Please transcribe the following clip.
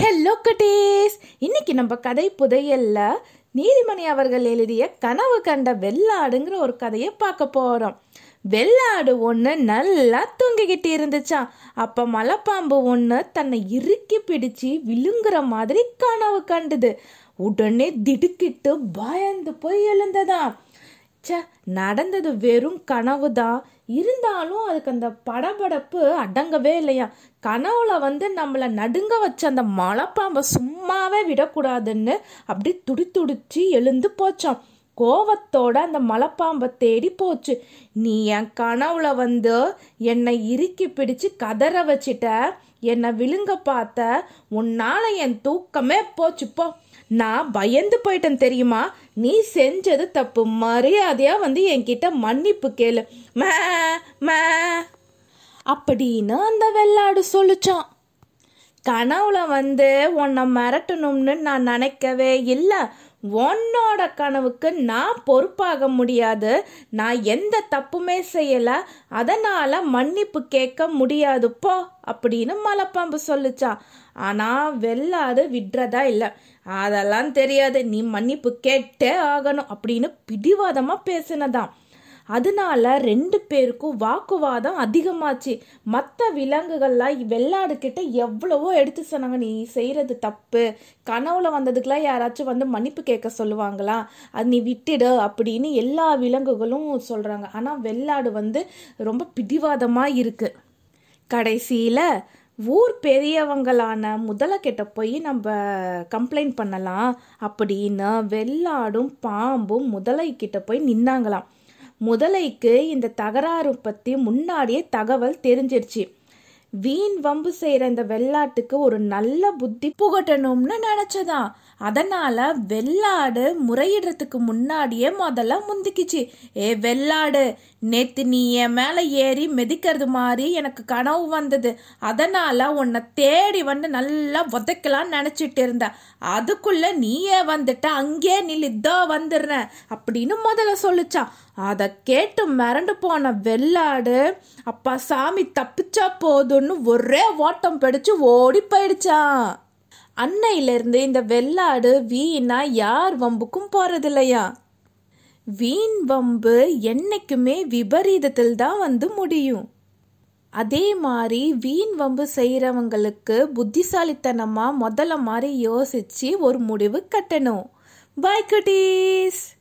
Hello குட்டீஸ் இன்னைக்கு நம்ம கதை புதையல்ல நீதிமணி அவர்கள் எழுதிய கனவு கண்ட வெள்ளாடுங்கிற ஒரு கதையை பார்க்க போறோம். வெள்ளாடு ஒன்று நல்லா தூங்கிக்கிட்டு இருந்துச்சான் அப்போ மலைப்பாம்பு ஒன்று தன்னை இறுக்கி பிடிச்சு விழுங்குற மாதிரி கனவு கண்டுது. உடனே திடுக்கிட்டு பயந்து போய் எழுந்ததான் ச்சே நடந்தது வெறும் கனவு தான் இருந்தாலும் அதுக்கு அந்த படபடப்பு அடங்கவே இல்லையா? கனவுல வந்து நம்மளை நடுங்க வச்ச அந்த மலைப்பாம்பை சும்மாவே விடக்கூடாதுன்னு அப்படி துடி துடிச்சு எழுந்து போச்சான் கோவத்தோட அந்த மலைப்பாம்பை தேடி போச்சு. நீ என் கனவுல வந்து என்னை இறுக்கி பிடிச்சு கதற வச்சிட்ட. என்னை விழுங்க பார்த்த. உன்னால என் தூக்கமே போச்சுப்போ நான் பயந்து போயிட்டேன் தெரியுமா? நீ செஞ்சது தப்பு. மரியாதையாக வந்து என்கிட்ட மன்னிப்பு கேளு. மே மே. அப்படின்னு அந்த வெள்ளாடு சொல்லிச்சான். கனவுல வந்து உன்னை மிரட்டணும்னு நான் நினைக்கவே இல்லை. உன்னோட கனவுக்கு நான் பொறுப்பாக முடியாது. நான் எந்த தப்புமே செய்யலை. அதனால் மன்னிப்பு கேட்க முடியாது போ அப்படின்னு மலைப்பாம்பு சொல்லிச்சான் ஆனால் வெள்ளாடு விடுறதா இல்லை. அதெல்லாம் தெரியாது. நீ மன்னிப்பு கேட்டே ஆகணும் அப்படின்னு பிடிவாதமாக பேசினதாம். அதனால ரெண்டு பேருக்கும் வாக்குவாதம் அதிகமாச்சு. மற்ற விலங்குகள்லாம் வெள்ளாடு கிட்ட எவ்வளவோ எடுத்து சொன்னாங்க நீ செய்கிறது தப்பு. கனவுல வந்ததுக்கெல்லாம் யாராச்சும் வந்து மன்னிப்பு கேட்க சொல்லுவாங்களா? அது நீ விட்டுடு அப்படின்னு எல்லா விலங்குகளும் சொல்கிறாங்க ஆனால் வெள்ளாடு வந்து ரொம்ப பிடிவாதமாக இருக்கு. கடைசியில் ஊர் பெரியவங்களான முதலக்கிட்ட போய் நம்ம கம்ப்ளைண்ட் பண்ணலாம் அப்படின்னு வெள்ளாடும் பாம்பும் முதலைக்கிட்ட போய் நின்னாங்களாம். முதலைக்கு இந்த தகராறு பற்றி முன்னாடியே தகவல் தெரிஞ்சிருச்சு. வீண் வம்பு செய்கிற இந்த வெள்ளாட்டுக்கு ஒரு நல்ல புத்தி புகட்டணும்னு நினச்சதான் அதனால் வெள்ளாடு முறையிடுறதுக்கு முன்னாடியே முதல்ல முந்திக்கிச்சு. ஏ வெள்ளாடு நேத்து நீ என் மேலே ஏறி மிதிக்கிறது மாதிரி எனக்கு கனவு வந்தது. அதனால் உன்னை தேடி வந்து நல்லா உதைக்கலாம்னு நினச்சிட்டு இருந்த. அதுக்குள்ளே நீயே வந்துட்ட அங்கேயே நில் இதோ வந்துடுறேன் அப்படின்னு முதல்ல சொல்லிச்சான் அதை கேட்டு மிரண்டு போன வெள்ளாடு அப்பா சாமி தப்பிச்சா போதும்னு ஒரே ஓட்டம் பிடிச்சு ஓடி போயிடுச்சான் அன்னையிலிருந்து இந்த வெள்ளாடு வீணா யார் வம்புக்கும் போறதில்லையா? வீண் வம்பு என்னைக்குமே விபரீதத்தில் தான் வந்து முடியும். அதே மாதிரி வீண் வம்பு செய்கிறவங்களுக்கு புத்திசாலித்தனமாக முதல்ல மாதிரி யோசிச்சு ஒரு முடிவு கட்டணும். பாய் குட்டீஸ்!